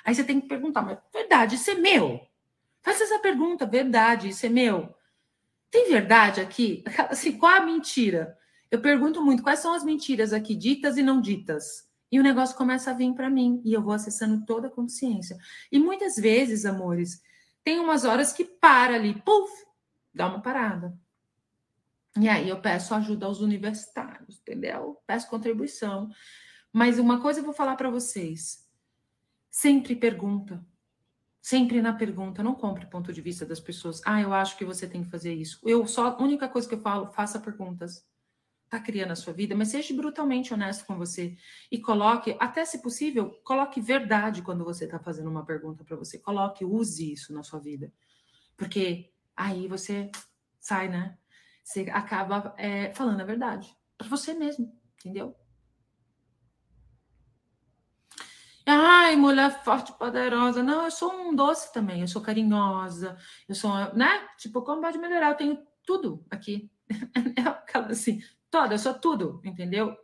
Aí você tem que perguntar, mas verdade, isso é meu? Faça essa pergunta, verdade, isso é meu? Tem verdade aqui? Assim, qual a mentira? Eu pergunto muito quais são as mentiras aqui, ditas e não ditas. E o negócio começa a vir para mim e eu vou acessando toda a consciência. E muitas vezes, amores, tem umas horas que para ali, puf, dá uma parada. E aí eu peço ajuda aos universitários, entendeu? Peço contribuição. Mas uma coisa eu vou falar para vocês. Sempre pergunta. Sempre na pergunta, não compre ponto de vista das pessoas. Ah, eu acho que você tem que fazer isso. Eu só, a única coisa que eu falo, faça perguntas. Tá criando a sua vida, mas seja brutalmente honesto com você e coloque, até se possível, coloque verdade quando você está fazendo uma pergunta para você. Coloque, use isso na sua vida, porque aí você sai, né? Você acaba é, falando a verdade para você mesmo, entendeu? Ai, mulher forte, poderosa. Não, eu sou um doce também. Eu sou carinhosa. Eu sou, né? Tipo, como pode melhorar? Eu tenho tudo aqui. É assim, toda, eu sou tudo, entendeu?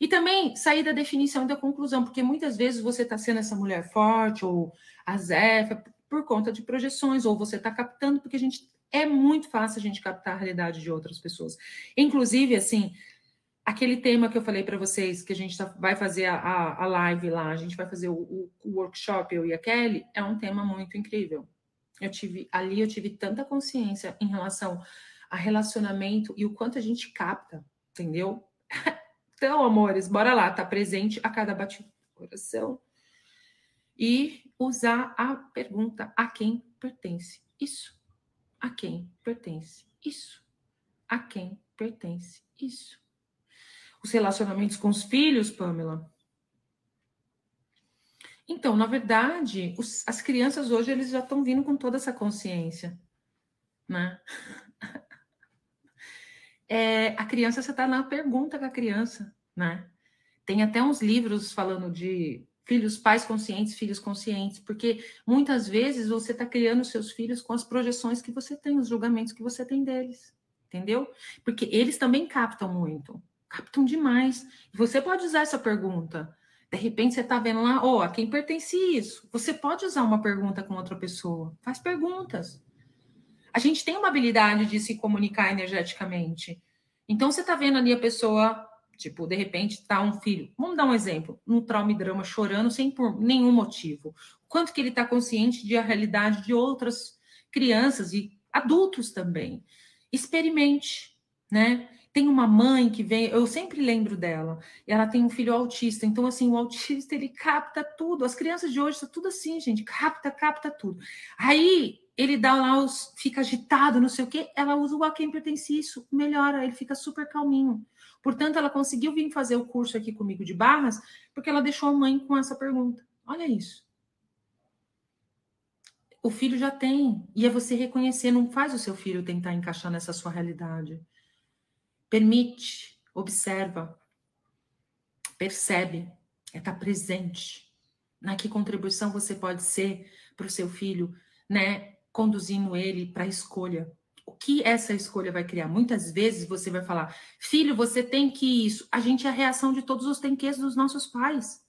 E também sair da definição e da conclusão, porque muitas vezes você está sendo essa mulher forte ou a Zefa por conta de projeções, ou você está captando, porque a gente é muito fácil a gente captar a realidade de outras pessoas. Inclusive, assim, aquele tema que eu falei para vocês, que a gente tá, vai fazer a, a, a, live lá, a gente vai fazer o, o, o, workshop, eu e a Kelly, é um tema muito incrível. Eu tive ali, eu tive tanta consciência em relação a relacionamento e o quanto a gente capta, entendeu? Então, amores, bora lá, tá presente a cada batido do coração e usar a pergunta a quem pertence isso? A quem pertence isso? A quem pertence isso? os relacionamentos com os filhos, Pamela? Então, na verdade, os, as crianças hoje eles já estão vindo com toda essa consciência, né? É, a criança, você está na pergunta com a criança, né? Tem até uns livros falando de filhos, pais conscientes, filhos conscientes, porque muitas vezes você está criando seus filhos com as projeções que você tem, os julgamentos que você tem deles, entendeu? Porque eles também captam muito captam demais. Você pode usar essa pergunta. De repente você está vendo lá, oh, a quem pertence isso? Você pode usar uma pergunta com outra pessoa. Faz perguntas. A gente tem uma habilidade de se comunicar energeticamente. Então você está vendo ali a pessoa, tipo, de repente está um filho. Vamos dar um exemplo, um trauma e drama chorando sem por nenhum motivo. Quanto que ele está consciente de a realidade de outras crianças e adultos também. Experimente, né? Tem uma mãe que vem, eu sempre lembro dela, e ela tem um filho autista, então assim, o autista ele capta tudo. As crianças de hoje são tudo assim, gente, capta, capta tudo. Aí ele dá lá os fica agitado, não sei o quê, ela usa o a quem pertence isso, melhora, ele fica super calminho. Portanto, ela conseguiu vir fazer o curso aqui comigo de barras, porque ela deixou a mãe com essa pergunta. Olha isso. O filho já tem, e é você reconhecer, não faz o seu filho tentar encaixar nessa sua realidade. Permite, observa, percebe, é estar tá presente. Na que contribuição você pode ser para o seu filho, né? Conduzindo ele para a escolha. Que essa escolha vai criar? Muitas vezes você vai falar, filho, você tem que isso. A gente é a reação de todos os tenques dos nossos pais.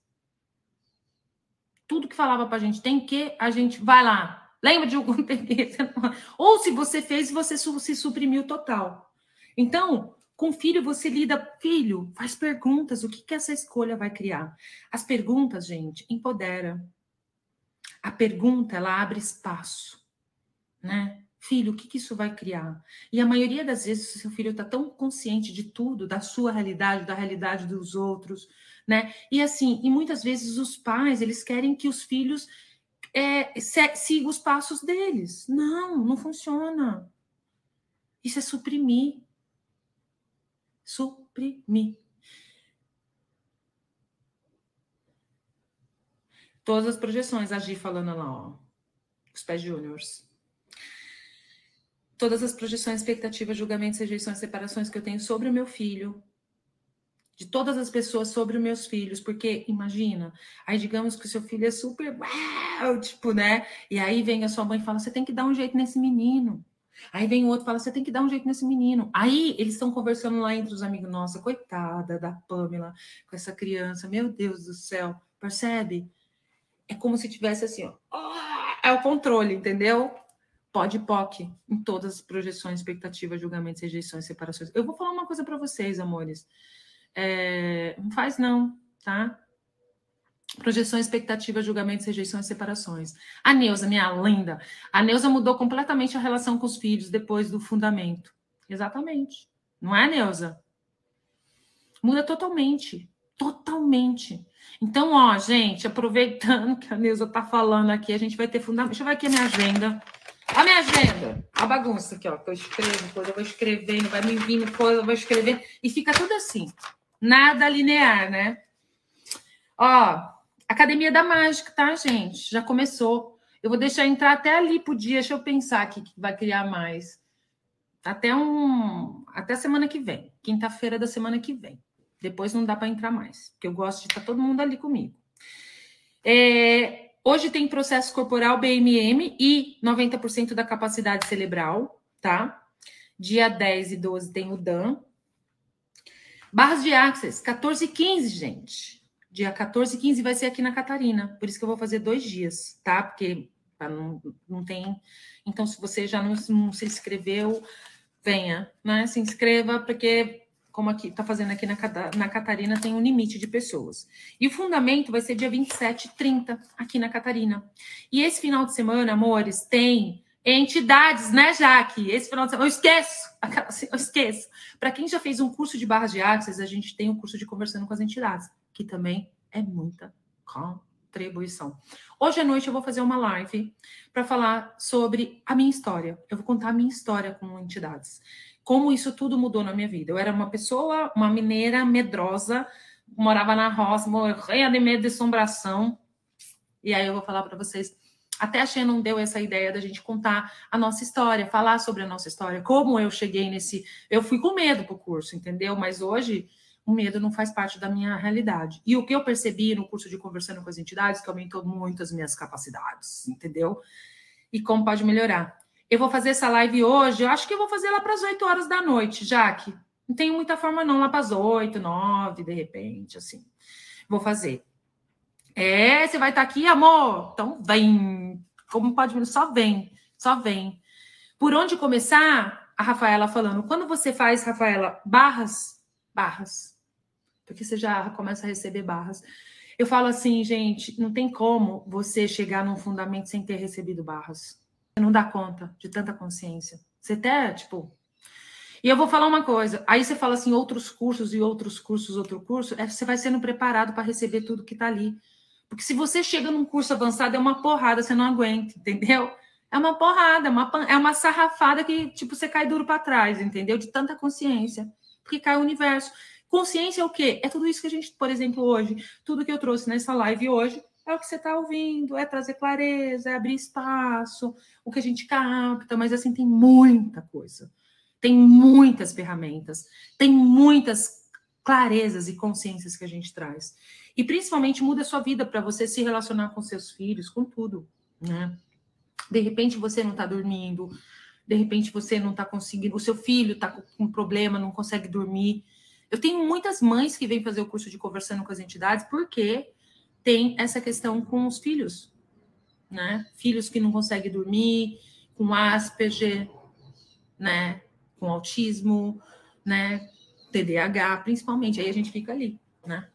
Tudo que falava para a gente tem que, a gente vai lá. Lembra de algum tenque? Ou se você fez, você se suprimiu total. Então, com filho, você lida, filho, faz perguntas, o que, que essa escolha vai criar? As perguntas, gente, empodera. A pergunta, ela abre espaço, né? Filho, o que, que isso vai criar? E a maioria das vezes, o seu filho está tão consciente de tudo, da sua realidade, da realidade dos outros, né? E assim, e muitas vezes os pais, eles querem que os filhos é, sigam os passos deles. Não, não funciona. Isso é suprimir suprimir. Todas as projeções, agir falando lá, ó. Os pés júniors. Todas as projeções, expectativas, julgamentos, rejeições, separações que eu tenho sobre o meu filho, de todas as pessoas sobre os meus filhos, porque imagina, aí digamos que o seu filho é super, uau, tipo, né? E aí vem a sua mãe e fala: você tem que dar um jeito nesse menino. Aí vem o outro e fala: você tem que dar um jeito nesse menino. Aí eles estão conversando lá entre os amigos, nossa, coitada da Pamela, com essa criança, meu Deus do céu, percebe? É como se tivesse assim, ó, é o controle, entendeu? Pode POC em todas as projeções, expectativas, julgamentos, rejeições, separações. Eu vou falar uma coisa para vocês, amores. É, não faz não, tá? Projeção, expectativa, julgamentos, rejeições, separações. A Neuza, minha linda, a Neuza mudou completamente a relação com os filhos depois do fundamento. Exatamente. Não é, Neuza? Muda totalmente. Totalmente. Então, ó, gente, aproveitando que a Neuza tá falando aqui, a gente vai ter fundamento. Deixa eu ver aqui a minha agenda. A minha agenda, a bagunça aqui, ó, que eu escrevo coisa, eu vou escrevendo, vai me vindo coisa, eu vou escrevendo, e fica tudo assim. Nada linear, né? Ó, Academia da Mágica, tá, gente? Já começou. Eu vou deixar entrar até ali pro dia, deixa eu pensar aqui que vai criar mais. Até um, até semana que vem, quinta-feira da semana que vem. Depois não dá para entrar mais, porque eu gosto de estar tá todo mundo ali comigo. É, hoje tem processo corporal BMM e 90% da capacidade cerebral, tá? Dia 10 e 12 tem o DAN. Barras de Access, 14 e 15, gente. Dia 14 e 15 vai ser aqui na Catarina. Por isso que eu vou fazer dois dias, tá? Porque não, não tem. Então, se você já não, não se inscreveu, venha, né? Se inscreva, porque, como aqui está fazendo aqui na, na Catarina, tem um limite de pessoas. E o fundamento vai ser dia 27 e 30, aqui na Catarina. E esse final de semana, amores, tem entidades, né, Jaque? Esse final de semana, eu esqueço, eu esqueço. Para quem já fez um curso de barras de access, a gente tem um curso de conversando com as entidades que também é muita contribuição. Hoje à noite eu vou fazer uma live para falar sobre a minha história. Eu vou contar a minha história com entidades. Como isso tudo mudou na minha vida. Eu era uma pessoa, uma mineira medrosa, morava na roça, morria de medo de assombração. E aí eu vou falar para vocês até a não deu essa ideia da gente contar a nossa história, falar sobre a nossa história, como eu cheguei nesse. Eu fui com medo pro curso, entendeu? Mas hoje o medo não faz parte da minha realidade. E o que eu percebi no curso de conversando com as entidades, que aumentou muito as minhas capacidades, entendeu? E como pode melhorar. Eu vou fazer essa live hoje, eu acho que eu vou fazer lá para as 8 horas da noite, Jaque. Não tenho muita forma não, lá para as 8, 9, de repente, assim. Vou fazer. É, você vai estar tá aqui, amor? Então vem. Como pode vir? Só vem, só vem. Por onde começar? A Rafaela falando. Quando você faz, Rafaela, barras, barras. Porque você já começa a receber barras. Eu falo assim, gente, não tem como você chegar num fundamento sem ter recebido barras. Não dá conta de tanta consciência. Você até, tipo. E eu vou falar uma coisa. Aí você fala assim, outros cursos e outros cursos, outro curso. É, você vai sendo preparado para receber tudo que está ali. Porque se você chega num curso avançado, é uma porrada, você não aguenta, entendeu? É uma porrada, é uma, é uma sarrafada que, tipo, você cai duro para trás, entendeu? De tanta consciência. Porque cai o universo. Consciência é o quê? É tudo isso que a gente, por exemplo, hoje, tudo que eu trouxe nessa live hoje, é o que você está ouvindo, é trazer clareza, é abrir espaço, o que a gente capta, mas assim, tem muita coisa. Tem muitas ferramentas, tem muitas clarezas e consciências que a gente traz. E principalmente muda a sua vida para você se relacionar com seus filhos, com tudo, né? De repente você não está dormindo, de repente você não está conseguindo, o seu filho está com um problema, não consegue dormir. Eu tenho muitas mães que vêm fazer o curso de conversando com as entidades porque tem essa questão com os filhos, né? Filhos que não conseguem dormir, com Asperger, né? Com autismo, né? TDAH, principalmente. Aí a gente fica ali, né?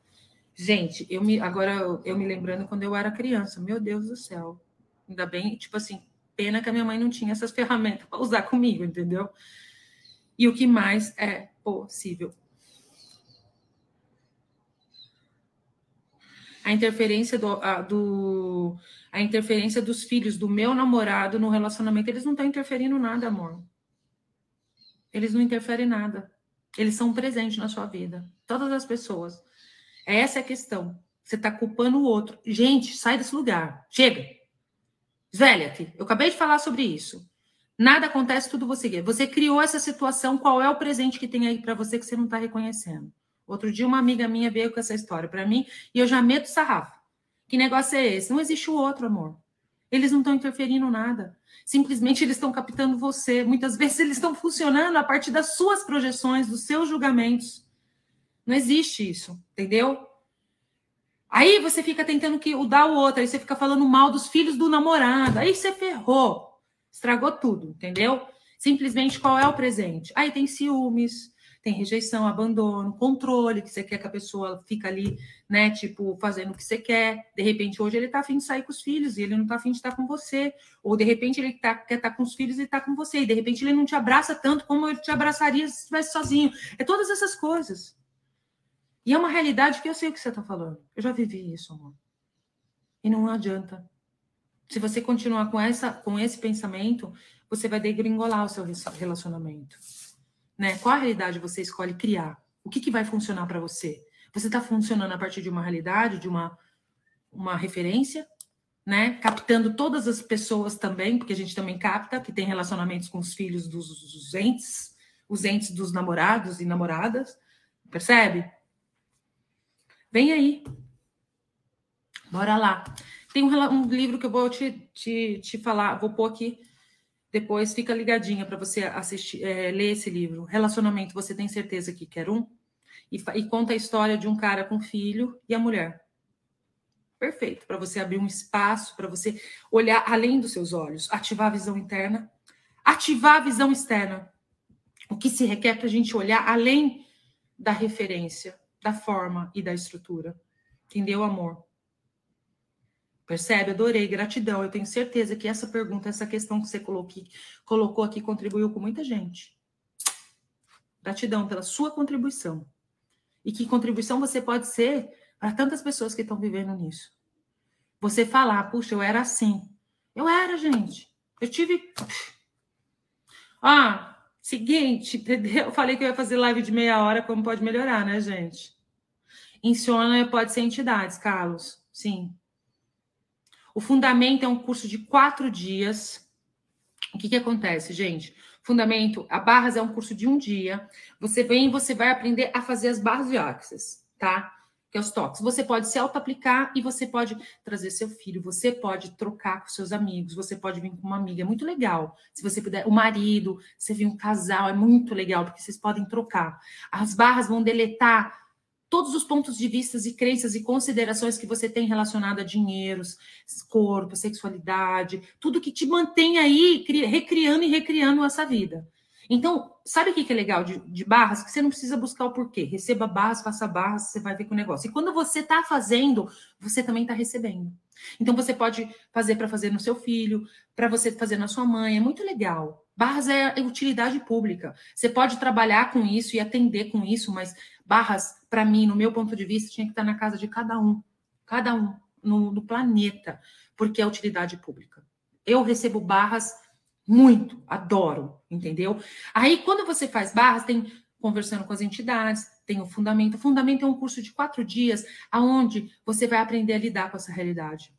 Gente, eu me agora eu me lembrando quando eu era criança, meu Deus do céu. Ainda bem, tipo assim, pena que a minha mãe não tinha essas ferramentas para usar comigo, entendeu? E o que mais é possível? A interferência do, a, do a interferência dos filhos do meu namorado no relacionamento, eles não estão interferindo nada, amor. Eles não interferem nada. Eles são presentes na sua vida. Todas as pessoas. Essa é a questão. Você está culpando o outro. Gente, sai desse lugar. Chega. Velha, eu acabei de falar sobre isso. Nada acontece, tudo você quer. Você criou essa situação, qual é o presente que tem aí para você que você não está reconhecendo? Outro dia, uma amiga minha veio com essa história para mim e eu já meto sarrafo. Que negócio é esse? Não existe o outro, amor. Eles não estão interferindo nada. Simplesmente eles estão captando você. Muitas vezes eles estão funcionando a partir das suas projeções, dos seus julgamentos. Não existe isso, entendeu? Aí você fica tentando que o dar o outro, aí você fica falando mal dos filhos do namorado, aí você ferrou, estragou tudo, entendeu? Simplesmente qual é o presente? Aí tem ciúmes, tem rejeição, abandono, controle, que você quer que a pessoa fica ali, né, tipo, fazendo o que você quer. De repente, hoje ele tá afim de sair com os filhos e ele não tá afim de estar com você. Ou de repente ele tá, quer estar tá com os filhos e tá com você. E de repente ele não te abraça tanto como ele te abraçaria se estivesse sozinho. É todas essas coisas. E é uma realidade que eu sei o que você está falando. Eu já vivi isso, amor. E não adianta. Se você continuar com, essa, com esse pensamento, você vai degringolar o seu relacionamento. Né? Qual a realidade você escolhe criar? O que, que vai funcionar para você? Você está funcionando a partir de uma realidade, de uma, uma referência, né? Captando todas as pessoas também, porque a gente também capta que tem relacionamentos com os filhos dos, dos entes, os entes dos namorados e namoradas, percebe? Vem aí. Bora lá. Tem um, um livro que eu vou te, te, te falar, vou pôr aqui depois, fica ligadinha para você assistir, é, ler esse livro. Relacionamento, você tem certeza que quer um? E, e conta a história de um cara com filho e a mulher. Perfeito, para você abrir um espaço, para você olhar além dos seus olhos, ativar a visão interna, ativar a visão externa. O que se requer para a gente olhar além da referência da forma e da estrutura. Entendeu, amor? Percebe? Adorei, gratidão. Eu tenho certeza que essa pergunta, essa questão que você colocou, aqui, contribuiu com muita gente. Gratidão pela sua contribuição. E que contribuição você pode ser para tantas pessoas que estão vivendo nisso. Você falar, puxa, eu era assim. Eu era, gente. Eu tive. Ah, Seguinte, entendeu? Eu falei que eu ia fazer live de meia hora, como pode melhorar, né, gente? Insônia pode ser entidades, Carlos. Sim. O Fundamento é um curso de quatro dias. O que, que acontece, gente? Fundamento, a Barras é um curso de um dia. Você vem e você vai aprender a fazer as barras de Axis, tá? que é os toques. Você pode se auto-aplicar e você pode trazer seu filho, você pode trocar com seus amigos, você pode vir com uma amiga, é muito legal. Se você puder, o marido, você vir um casal, é muito legal, porque vocês podem trocar. As barras vão deletar todos os pontos de vista e crenças e considerações que você tem relacionado a dinheiros, corpo, sexualidade, tudo que te mantém aí recriando e recriando essa vida. Então, sabe o que é legal de, de, barras? Que você não precisa buscar o porquê. Receba barras, faça barras, você vai ver com o negócio. E quando você está fazendo, você também está recebendo. Então, você pode fazer para fazer no seu filho, para você fazer na sua mãe. É muito legal. Barras é utilidade pública. Você pode trabalhar com isso e atender com isso, mas barras, para mim, no meu ponto de vista, tinha que estar na casa de cada um. Cada um, no, no planeta, porque é utilidade pública. Eu recebo barras muito, adoro, entendeu? Aí, quando você faz barras, tem conversando com as entidades, tem o fundamento. O fundamento é um curso de quatro dias, aonde você vai aprender a lidar com essa realidade.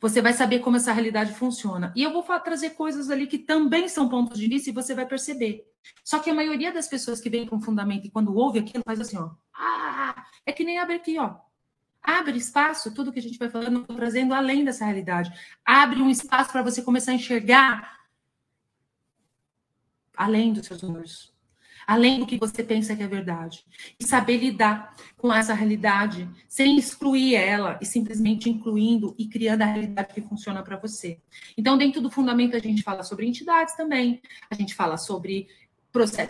Você vai saber como essa realidade funciona. E eu vou trazer coisas ali que também são pontos de vista e você vai perceber. Só que a maioria das pessoas que vem com fundamento e quando ouve aquilo faz assim, ó. Ah, é que nem abre aqui, ó. Abre espaço, tudo que a gente vai falando, trazendo além dessa realidade. Abre um espaço para você começar a enxergar além dos seus números, além do que você pensa que é verdade, e saber lidar com essa realidade sem excluir ela e simplesmente incluindo e criando a realidade que funciona para você. Então, dentro do fundamento, a gente fala sobre entidades também, a gente fala sobre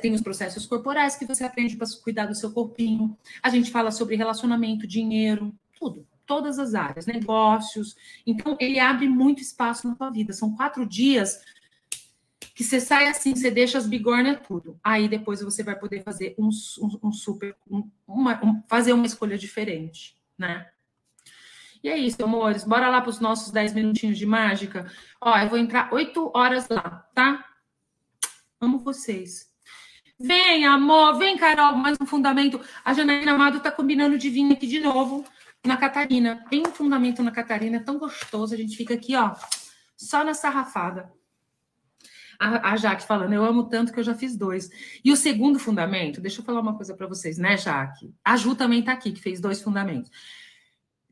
tem os processos corporais que você aprende para cuidar do seu corpinho. A gente fala sobre relacionamento, dinheiro, tudo, todas as áreas, negócios. Então, ele abre muito espaço na tua vida. São quatro dias que você sai assim, você deixa as bigornas tudo. Aí depois você vai poder fazer um, um, um super, um, uma, fazer uma escolha diferente, né? E é isso, amores. Bora lá para os nossos 10 minutinhos de mágica. Ó, eu vou entrar 8 horas lá, tá? Amo vocês. Vem, amor, vem, Carol, mais um fundamento. A Janaína Amado tá combinando de vir aqui de novo na Catarina. Tem um fundamento na Catarina, é tão gostoso. A gente fica aqui, ó, só na sarrafada. A, a Jaque falando, eu amo tanto que eu já fiz dois. E o segundo fundamento, deixa eu falar uma coisa para vocês, né, Jaque? A Ju também está aqui, que fez dois fundamentos.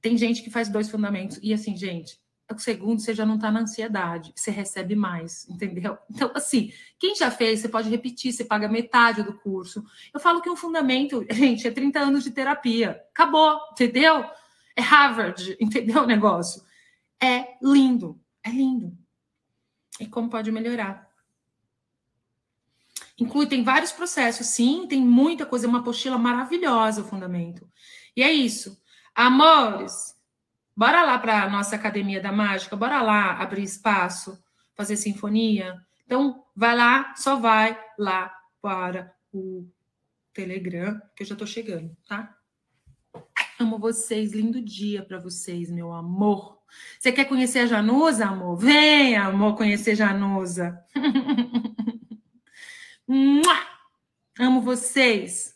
Tem gente que faz dois fundamentos, e assim, gente, segundo você já não está na ansiedade, você recebe mais, entendeu? Então, assim, quem já fez, você pode repetir, você paga metade do curso. Eu falo que um fundamento, gente, é 30 anos de terapia. Acabou, entendeu? É Harvard, entendeu o negócio? É lindo, é lindo. E como pode melhorar? Inclui, tem vários processos, sim, tem muita coisa, uma apostila maravilhosa o fundamento. E é isso. Amores, bora lá para a nossa Academia da Mágica, bora lá abrir espaço, fazer sinfonia. Então, vai lá, só vai lá para o Telegram, que eu já estou chegando, tá? Amo vocês, lindo dia para vocês, meu amor. Você quer conhecer a Janusa, amor? Vem, amor, conhecer Janusa. Amo vocês.